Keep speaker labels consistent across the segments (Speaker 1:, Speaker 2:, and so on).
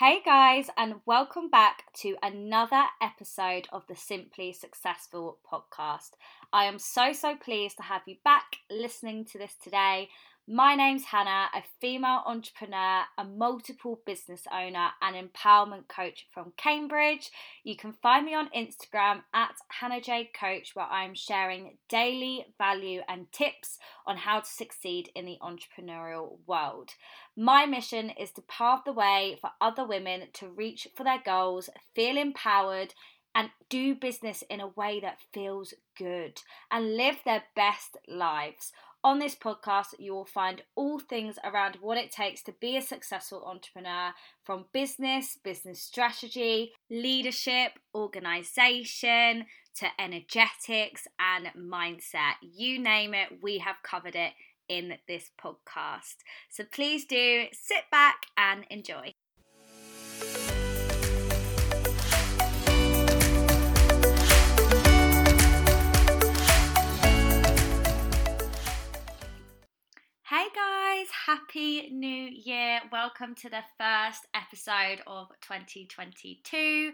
Speaker 1: Hey guys, and welcome back to another episode of the Simply Successful podcast. I am so, so pleased to have you back listening to this today. My name's Hannah, a female entrepreneur, a multiple business owner, and empowerment coach from Cambridge. You can find me on Instagram at Hannah Jade Coach, where I'm sharing daily value and tips on how to succeed in the entrepreneurial world. My mission is to pave the way for other women to reach for their goals, feel empowered, and do business in a way that feels good and live their best lives. On this podcast, you will find all things around what it takes to be a successful entrepreneur from business, business strategy, leadership, organization, to energetics and mindset. You name it, we have covered it in this podcast. So please do sit back and enjoy. Hey guys, happy new year. Welcome to the first episode of 2022.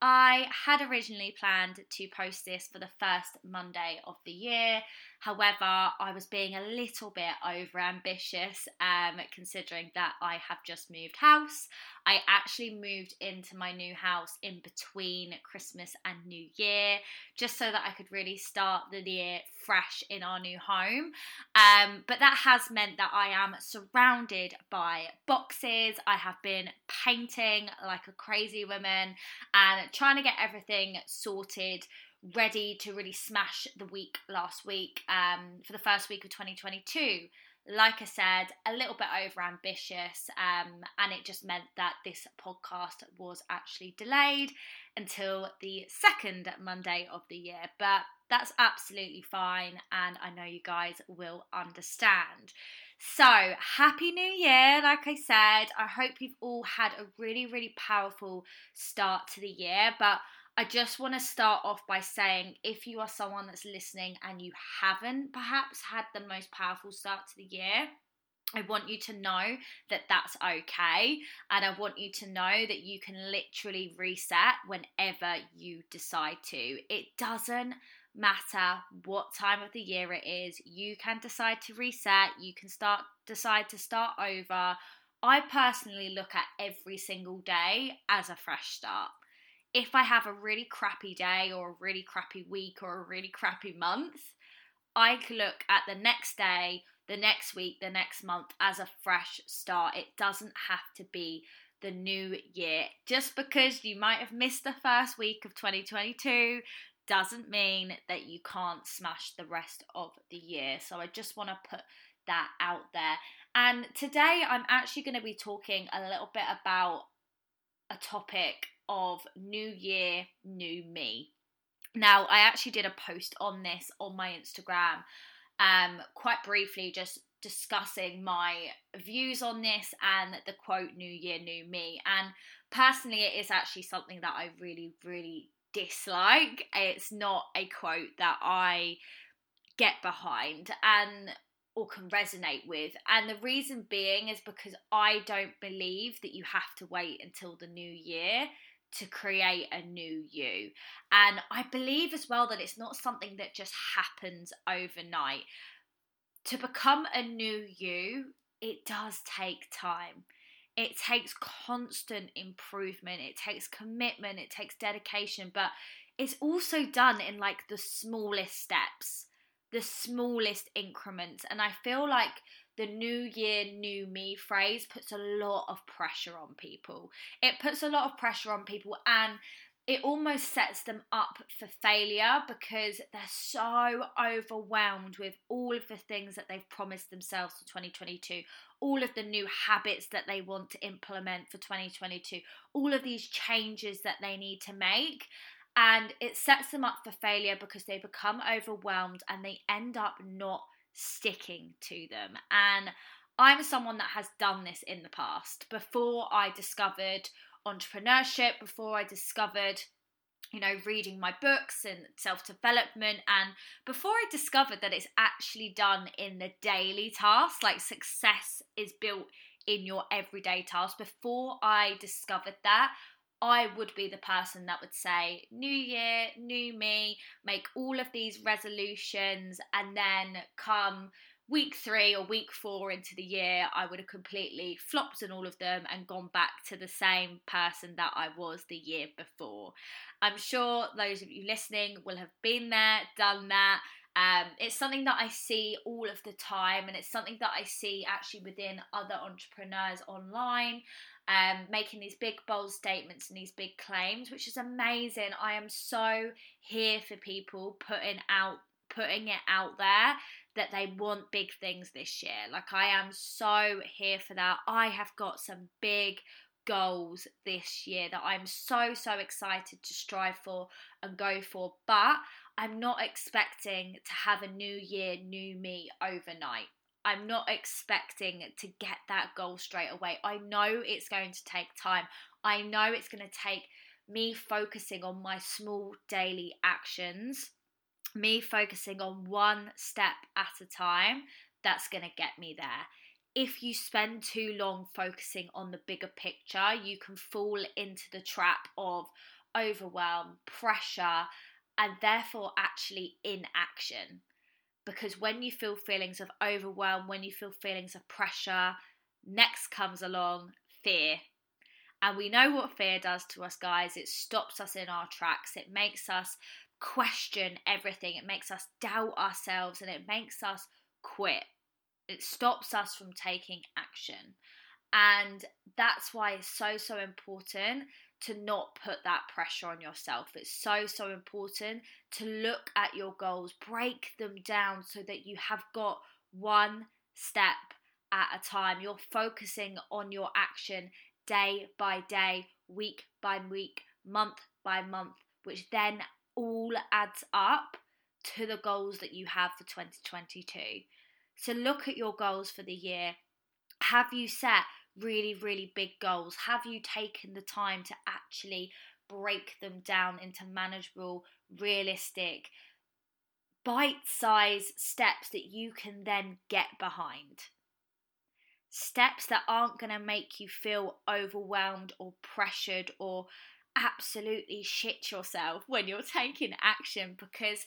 Speaker 1: I had originally planned to post this for the first Monday of the year. However, I was being a little bit over ambitious, um, considering that I have just moved house. I actually moved into my new house in between Christmas and New Year, just so that I could really start the year fresh in our new home. Um, but that has meant that I am surrounded by boxes. I have been painting like a crazy woman and trying to get everything sorted ready to really smash the week last week um, for the first week of 2022. Like I said, a little bit over ambitious, um, and it just meant that this podcast was actually delayed until the second Monday of the year. But that's absolutely fine, and I know you guys will understand. So, Happy New Year, like I said. I hope you've all had a really, really powerful start to the year. But I just want to start off by saying if you are someone that's listening and you haven't perhaps had the most powerful start to the year, I want you to know that that's okay. And I want you to know that you can literally reset whenever you decide to. It doesn't matter what time of the year it is. You can decide to reset, you can start decide to start over. I personally look at every single day as a fresh start if I have a really crappy day or a really crappy week or a really crappy month, I can look at the next day, the next week, the next month as a fresh start. It doesn't have to be the new year. Just because you might have missed the first week of 2022 doesn't mean that you can't smash the rest of the year. So I just want to put that out there. And today I'm actually going to be talking a little bit about a topic of New Year, New Me. Now, I actually did a post on this on my Instagram, um, quite briefly, just discussing my views on this and the quote New Year, New Me. And personally, it is actually something that I really, really dislike. It's not a quote that I get behind. And or can resonate with. And the reason being is because I don't believe that you have to wait until the new year to create a new you. And I believe as well that it's not something that just happens overnight. To become a new you, it does take time. It takes constant improvement, it takes commitment, it takes dedication, but it's also done in like the smallest steps, the smallest increments. And I feel like the new year, new me phrase puts a lot of pressure on people. It puts a lot of pressure on people and it almost sets them up for failure because they're so overwhelmed with all of the things that they've promised themselves for 2022, all of the new habits that they want to implement for 2022, all of these changes that they need to make. And it sets them up for failure because they become overwhelmed and they end up not sticking to them. And I'm someone that has done this in the past. Before I discovered entrepreneurship, before I discovered you know, reading my books and self development. And before I discovered that it's actually done in the daily tasks, like success is built in your everyday tasks. Before I discovered that, I would be the person that would say, New year, new me, make all of these resolutions, and then come week three or week four into the year, I would have completely flopped on all of them and gone back to the same person that I was the year before. I'm sure those of you listening will have been there, done that. Um, it's something that I see all of the time, and it's something that I see actually within other entrepreneurs online. Um, making these big bold statements and these big claims, which is amazing. I am so here for people putting out putting it out there that they want big things this year. Like I am so here for that. I have got some big goals this year that I'm so so excited to strive for and go for, but I'm not expecting to have a new year, new me overnight. I'm not expecting to get that goal straight away. I know it's going to take time. I know it's going to take me focusing on my small daily actions me focusing on one step at a time, that's going to get me there. If you spend too long focusing on the bigger picture, you can fall into the trap of overwhelm, pressure, and therefore actually inaction. Because when you feel feelings of overwhelm, when you feel feelings of pressure, next comes along fear. And we know what fear does to us, guys. It stops us in our tracks. It makes us question everything. It makes us doubt ourselves and it makes us quit. It stops us from taking action. And that's why it's so, so important to not put that pressure on yourself. It's so, so important to look at your goals, break them down so that you have got one step at a time. You're focusing on your action day by day, week by week, month by month, which then all adds up to the goals that you have for 2022. So look at your goals for the year. Have you set really, really big goals? Have you taken the time to actually break them down into manageable, realistic, bite sized steps that you can then get behind? Steps that aren't going to make you feel overwhelmed or pressured or absolutely shit yourself when you're taking action because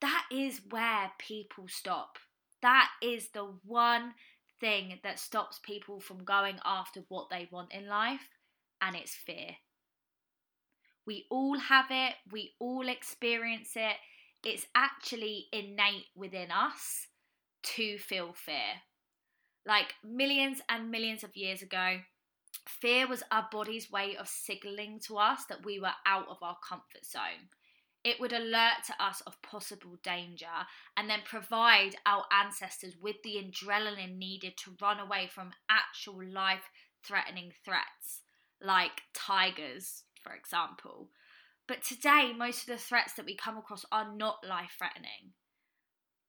Speaker 1: that is where people stop. That is the one thing that stops people from going after what they want in life, and it's fear. We all have it, we all experience it. It's actually innate within us to feel fear. Like millions and millions of years ago, Fear was our body's way of signaling to us that we were out of our comfort zone. It would alert to us of possible danger and then provide our ancestors with the adrenaline needed to run away from actual life threatening threats, like tigers, for example. But today, most of the threats that we come across are not life threatening.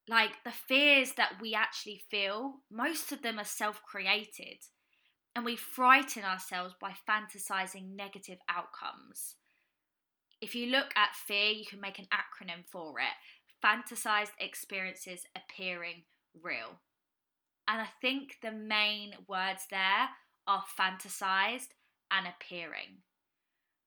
Speaker 1: Like the fears that we actually feel, most of them are self created and we frighten ourselves by fantasizing negative outcomes. If you look at fear, you can make an acronym for it fantasized experiences appearing real. And I think the main words there are fantasized and appearing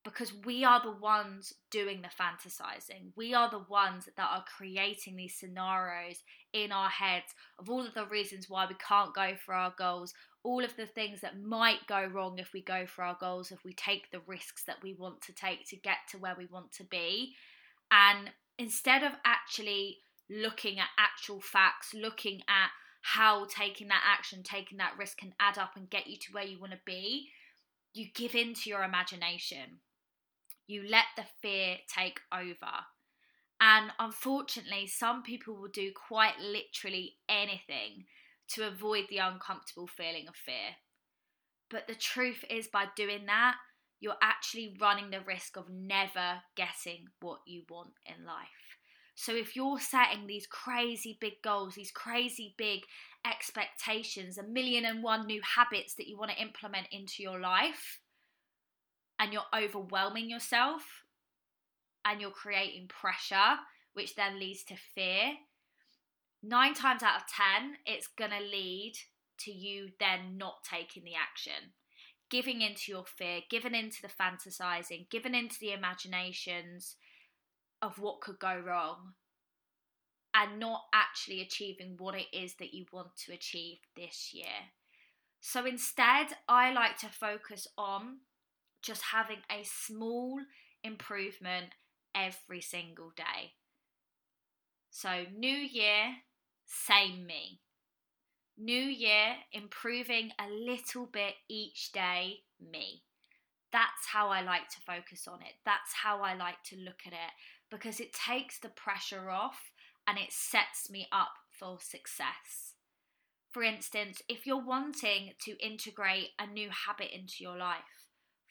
Speaker 1: because we are the ones doing the fantasizing. We are the ones that are creating these scenarios in our heads of all of the reasons why we can't go for our goals, all of the things that might go wrong if we go for our goals, if we take the risks that we want to take to get to where we want to be. And instead of actually looking at actual facts, looking at how taking that action, taking that risk can add up and get you to where you want to be, you give in to your imagination you let the fear take over. And unfortunately, some people will do quite literally anything to avoid the uncomfortable feeling of fear. But the truth is, by doing that, you're actually running the risk of never getting what you want in life. So, if you're setting these crazy big goals, these crazy big expectations, a million and one new habits that you want to implement into your life, and you're overwhelming yourself and you're creating pressure, which then leads to fear, nine times out of ten, it's going to lead to you then not taking the action giving into your fear, giving into the fantasizing, giving into the imaginations of what could go wrong, and not actually achieving what it is that you want to achieve this year. So instead, I like to focus on just having a small improvement every single day. So, new year, same me. New year, improving a little bit each day, me. That's how I like to focus on it. That's how I like to look at it because it takes the pressure off and it sets me up for success. For instance, if you're wanting to integrate a new habit into your life,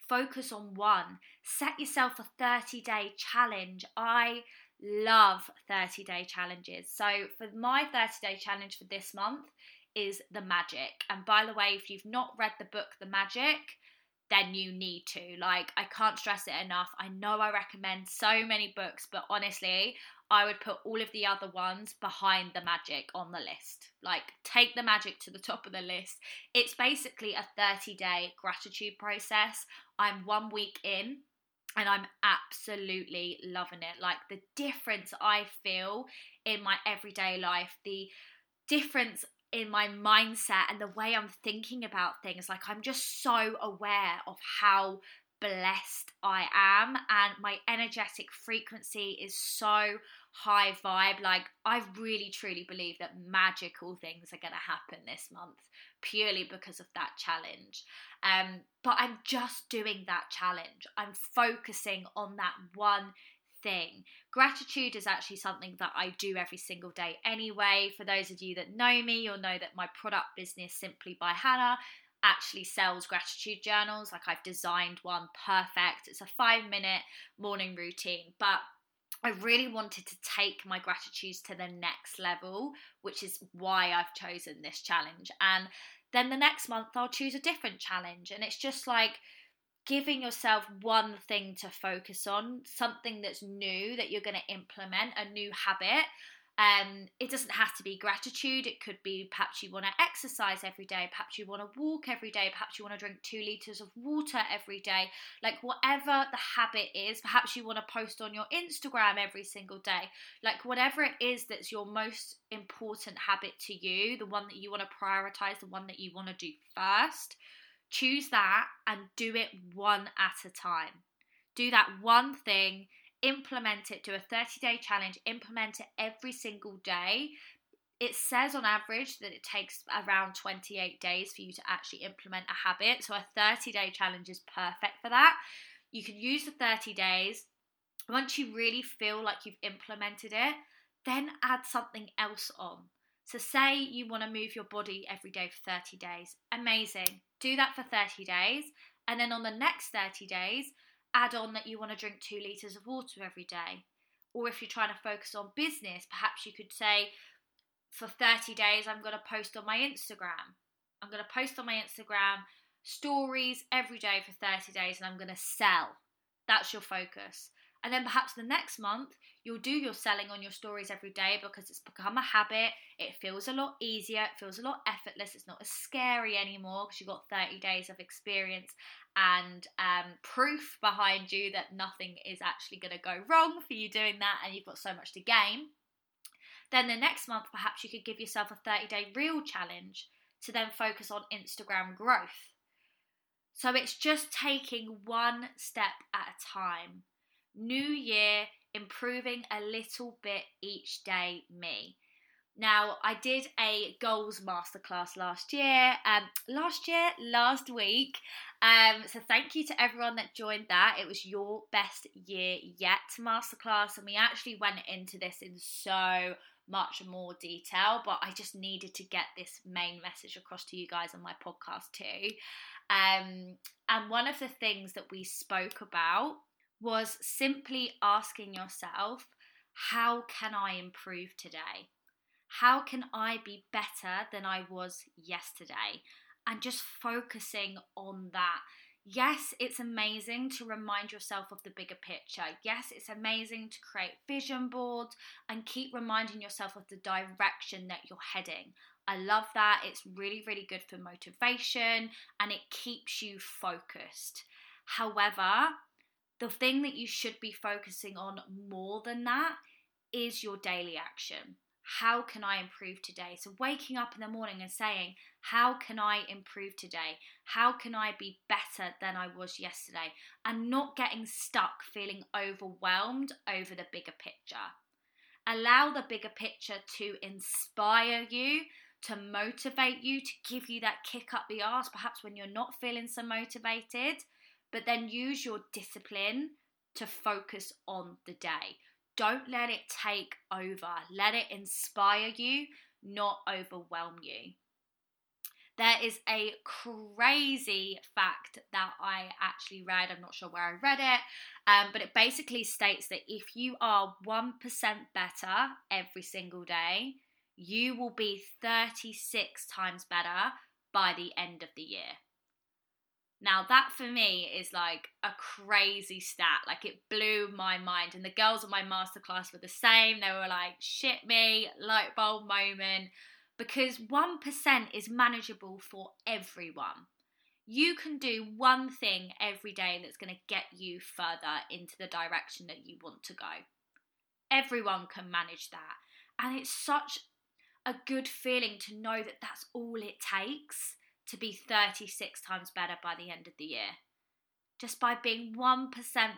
Speaker 1: focus on one. Set yourself a 30 day challenge. I love 30 day challenges. So, for my 30 day challenge for this month, is The Magic. And by the way, if you've not read the book The Magic, then you need to. Like, I can't stress it enough. I know I recommend so many books, but honestly, I would put all of the other ones behind the magic on the list. Like, take the magic to the top of the list. It's basically a 30 day gratitude process. I'm one week in and I'm absolutely loving it. Like, the difference I feel in my everyday life, the difference in my mindset and the way I'm thinking about things. Like, I'm just so aware of how blessed I am, and my energetic frequency is so high vibe. Like, I really truly believe that magical things are going to happen this month purely because of that challenge. Um, but I'm just doing that challenge, I'm focusing on that one thing. Gratitude is actually something that I do every single day anyway. For those of you that know me, you'll know that my product business, Simply by Hannah, actually sells gratitude journals. Like I've designed one perfect. It's a five minute morning routine, but I really wanted to take my gratitudes to the next level, which is why I've chosen this challenge. And then the next month, I'll choose a different challenge. And it's just like, giving yourself one thing to focus on, something that's new that you're going to implement, a new habit. Um, it doesn't have to be gratitude. It could be perhaps you want to exercise every day, perhaps you want to walk every day, perhaps you want to drink two liters of water every day. Like whatever the habit is, perhaps you want to post on your Instagram every single day. Like whatever it is that's your most important habit to you, the one that you want to prioritize, the one that you want to do first Choose that and do it one at a time. Do that one thing, implement it, do a 30 day challenge, implement it every single day. It says on average that it takes around 28 days for you to actually implement a habit. So a 30 day challenge is perfect for that. You can use the 30 days. Once you really feel like you've implemented it, then add something else on. So, say you want to move your body every day for 30 days. Amazing. Do that for 30 days. And then on the next 30 days, add on that you want to drink two litres of water every day. Or if you're trying to focus on business, perhaps you could say, for 30 days, I'm going to post on my Instagram. I'm going to post on my Instagram stories every day for 30 days and I'm going to sell. That's your focus. And then perhaps the next month, you'll do your selling on your stories every day because it's become a habit. It feels a lot easier, it feels a lot effortless, it's not as scary anymore because you've got 30 days of experience and um, proof behind you that nothing is actually going to go wrong for you doing that and you've got so much to gain. Then the next month, perhaps you could give yourself a 30 day real challenge to then focus on Instagram growth. So it's just taking one step at a time New year, improving a little bit each day, me. Now, I did a goals masterclass last year, um, last year, last week. Um, so thank you to everyone that joined that. It was your best year yet masterclass, and we actually went into this in so much more detail, but I just needed to get this main message across to you guys on my podcast too. Um, and one of the things that we spoke about was simply asking yourself, how can I improve today? How can I be better than I was yesterday? And just focusing on that. Yes, it's amazing to remind yourself of the bigger picture. Yes, it's amazing to create vision boards and keep reminding yourself of the direction that you're heading. I love that. It's really, really good for motivation and it keeps you focused. However, the thing that you should be focusing on more than that is your daily action. How can I improve today? So, waking up in the morning and saying, How can I improve today? How can I be better than I was yesterday? And not getting stuck feeling overwhelmed over the bigger picture. Allow the bigger picture to inspire you, to motivate you, to give you that kick up the arse, perhaps when you're not feeling so motivated, but then use your discipline to focus on the day. Don't let it take over. Let it inspire you, not overwhelm you. There is a crazy fact that I actually read. I'm not sure where I read it, um, but it basically states that if you are 1% better every single day, you will be 36 times better by the end of the year. Now, that for me is like a crazy stat. Like, it blew my mind. And the girls at my masterclass were the same. They were like, shit me, light bulb moment. Because 1% is manageable for everyone. You can do one thing every day that's going to get you further into the direction that you want to go. Everyone can manage that. And it's such a good feeling to know that that's all it takes to be 36 times better by the end of the year. Just by being 1%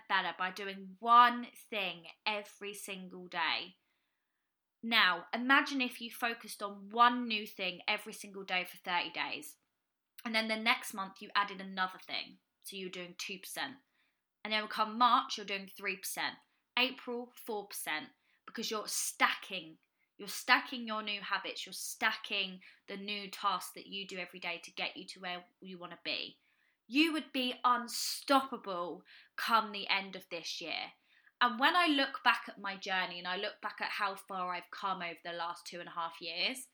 Speaker 1: better, by doing one thing every single day. Now, imagine if you focused on one new thing every single day for 30 days. And then the next month you added another thing. So you're doing 2%. And then come March, you're doing 3%. April, 4%. Because you're stacking you're stacking your new habits, you're stacking the new tasks that you do every day to get you to where you want to be. You would be unstoppable come the end of this year. And when I look back at my journey and I look back at how far I've come over the last two and a half years,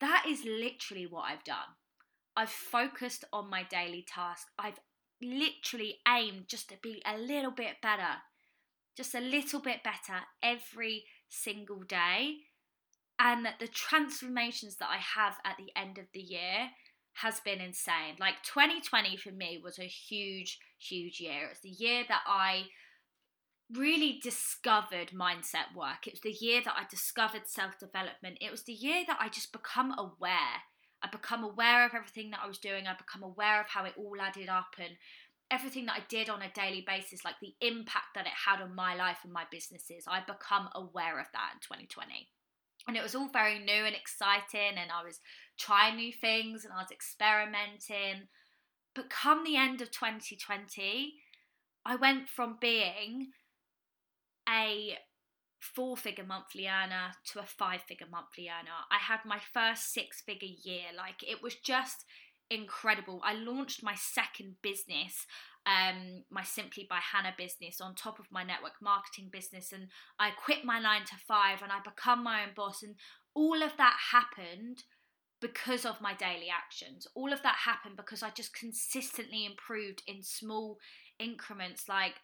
Speaker 1: that is literally what I've done. I've focused on my daily task. I've literally aimed just to be a little bit better, just a little bit better every single day and the transformations that I have at the end of the year has been insane. Like 2020 for me was a huge, huge year. It's the year that I really discovered mindset work. It was the year that I discovered self development. It was the year that I just become aware. I become aware of everything that I was doing. I become aware of how it all added up and everything that I did on a daily basis, like the impact that it had on my life and my businesses. I become aware of that in 2020 and it was all very new and exciting and i was trying new things and i was experimenting. But come the end of 2020 i went from being a four figure monthly earner to a five figure monthly earner. I had my first six figure year. Like it was just incredible. I launched my second business um, my Simply by Hannah business on top of my network marketing business, and I quit my nine to five and I become my own boss, and all of that happened because of my daily actions. All of that happened because I just consistently improved in small increments. Like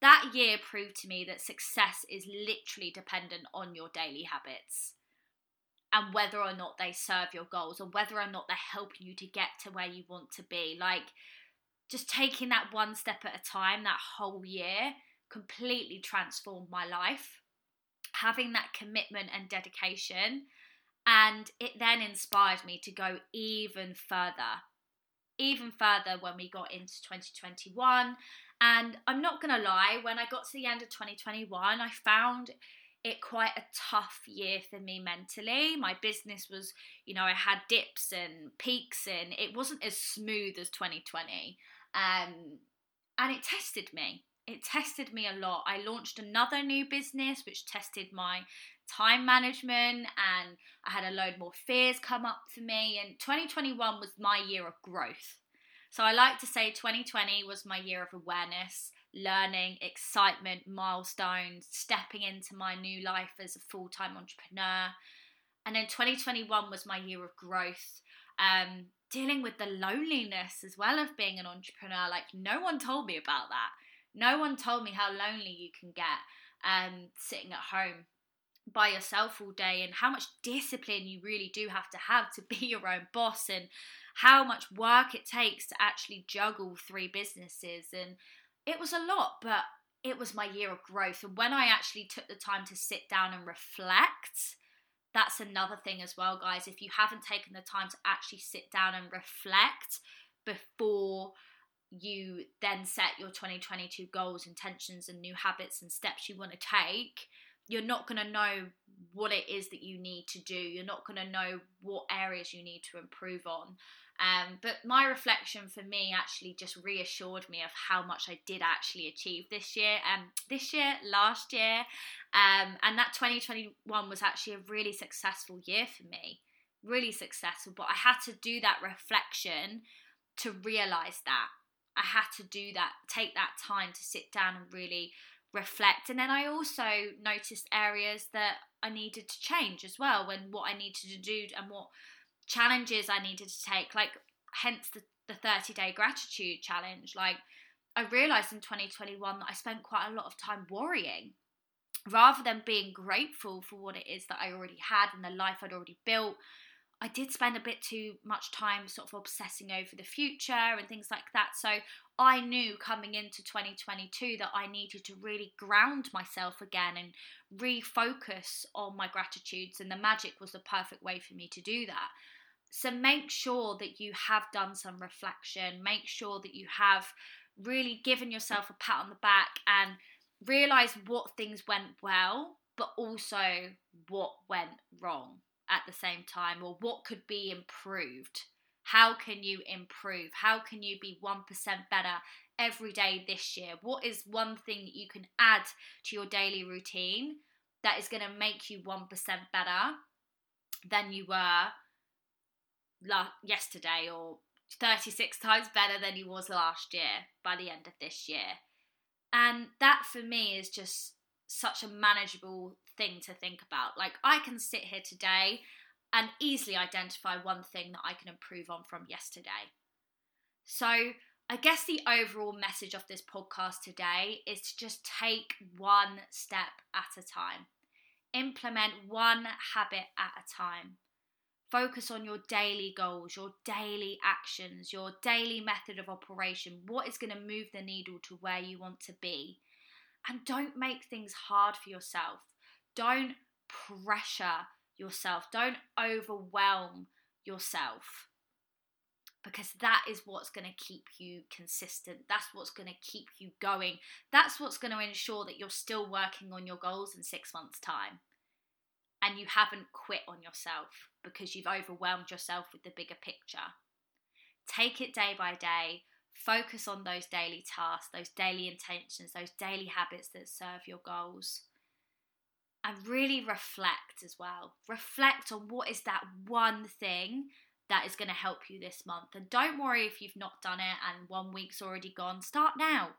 Speaker 1: that year proved to me that success is literally dependent on your daily habits and whether or not they serve your goals or whether or not they're helping you to get to where you want to be. Like just taking that one step at a time, that whole year, completely transformed my life. Having that commitment and dedication, and it then inspired me to go even further, even further when we got into 2021. And I'm not gonna lie, when I got to the end of 2021, I found it quite a tough year for me mentally. My business was, you know, I had dips and peaks, and it wasn't as smooth as 2020. Um, and it tested me. It tested me a lot. I launched another new business which tested my time management and I had a load more fears come up for me. And 2021 was my year of growth. So I like to say 2020 was my year of awareness, learning, excitement, milestones, stepping into my new life as a full time entrepreneur. And then 2021 was my year of growth, um, dealing with the loneliness as well of being an entrepreneur. Like, no one told me about that. No one told me how lonely you can get um, sitting at home by yourself all day and how much discipline you really do have to have to be your own boss and how much work it takes to actually juggle three businesses and it was a lot but it was my year of growth and when i actually took the time to sit down and reflect that's another thing as well guys if you haven't taken the time to actually sit down and reflect before you then set your 2022 goals intentions and new habits and steps you want to take you're not going to know what it is that you need to do. You're not going to know what areas you need to improve on. Um, but my reflection for me actually just reassured me of how much I did actually achieve this year. Um, this year, last year, um, and that 2021 was actually a really successful year for me. Really successful, but I had to do that reflection to realize that. I had to do that, take that time to sit down and really reflect. And then I also noticed areas that I needed to change as well when what I needed to do and what challenges I needed to take, like hence the, the 30 day gratitude challenge. Like I realized in 2021 that I spent quite a lot of time worrying rather than being grateful for what it is that I already had and the life I'd already built. I did spend a bit too much time sort of obsessing over the future and things like that. So I knew coming into 2022 that I needed to really ground myself again and refocus on my gratitudes, and the magic was the perfect way for me to do that. So make sure that you have done some reflection, make sure that you have really given yourself a pat on the back and realize what things went well, but also what went wrong at the same time or what could be improved. How can you improve? How can you be 1% better every day this year? What is one thing that you can add to your daily routine that is going to make you 1% better than you were yesterday or 36 times better than you was last year by the end of this year? And that for me is just such a manageable thing to think about. Like, I can sit here today and easily identify one thing that I can improve on from yesterday. So, I guess the overall message of this podcast today is to just take one step at a time. Implement one habit at a time. Focus on your daily goals, your daily actions, your daily method of operation. What is going to move the needle to where you want to be? And don't make things hard for yourself. Don't pressure yourself. Don't overwhelm yourself because that is what's going to keep you consistent. That's what's going to keep you going. That's what's going to ensure that you're still working on your goals in six months' time and you haven't quit on yourself because you've overwhelmed yourself with the bigger picture. Take it day by day. Focus on those daily tasks, those daily intentions, those daily habits that serve your goals and really reflect as well. Reflect on what is that one thing that is going to help you this month. And don't worry if you've not done it and one week's already gone. Start now.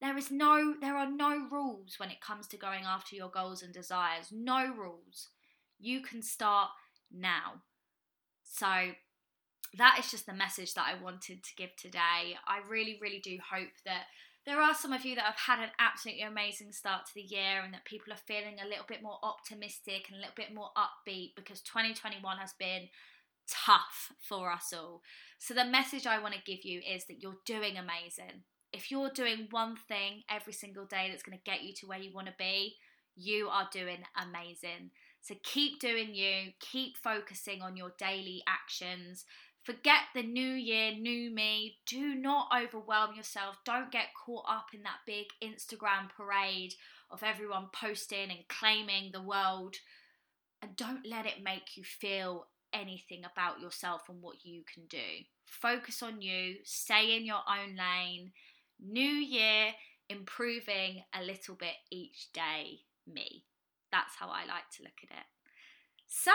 Speaker 1: There is no there are no rules when it comes to going after your goals and desires. No rules. You can start now. So that is just the message that I wanted to give today. I really really do hope that there are some of you that have had an absolutely amazing start to the year and that people are feeling a little bit more optimistic and a little bit more upbeat because 2021 has been tough for us all. So, the message I want to give you is that you're doing amazing. If you're doing one thing every single day that's going to get you to where you want to be, you are doing amazing. So, keep doing you, keep focusing on your daily actions Forget the new year, new me. Do not overwhelm yourself. Don't get caught up in that big Instagram parade of everyone posting and claiming the world. And don't let it make you feel anything about yourself and what you can do. Focus on you, stay in your own lane. New year, improving a little bit each day, me. That's how I like to look at it. So,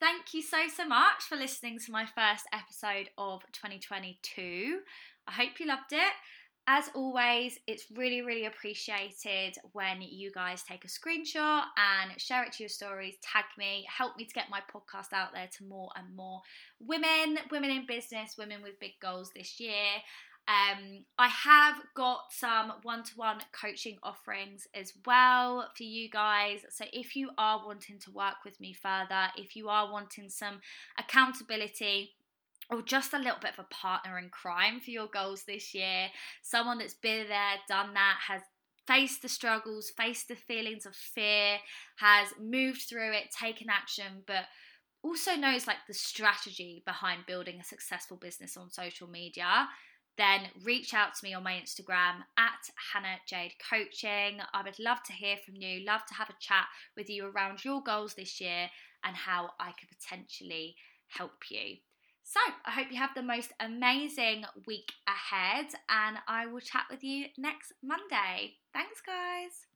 Speaker 1: Thank you so, so much for listening to my first episode of 2022. I hope you loved it. As always, it's really, really appreciated when you guys take a screenshot and share it to your stories, tag me, help me to get my podcast out there to more and more women, women in business, women with big goals this year. Um, I have got some one to one coaching offerings as well for you guys. So, if you are wanting to work with me further, if you are wanting some accountability, or just a little bit of a partner in crime for your goals this year, someone that's been there, done that, has faced the struggles, faced the feelings of fear, has moved through it, taken action, but also knows like the strategy behind building a successful business on social media, then reach out to me on my Instagram at Hannah Jade Coaching. I would love to hear from you, love to have a chat with you around your goals this year and how I could potentially help you. So, I hope you have the most amazing week ahead, and I will chat with you next Monday. Thanks, guys.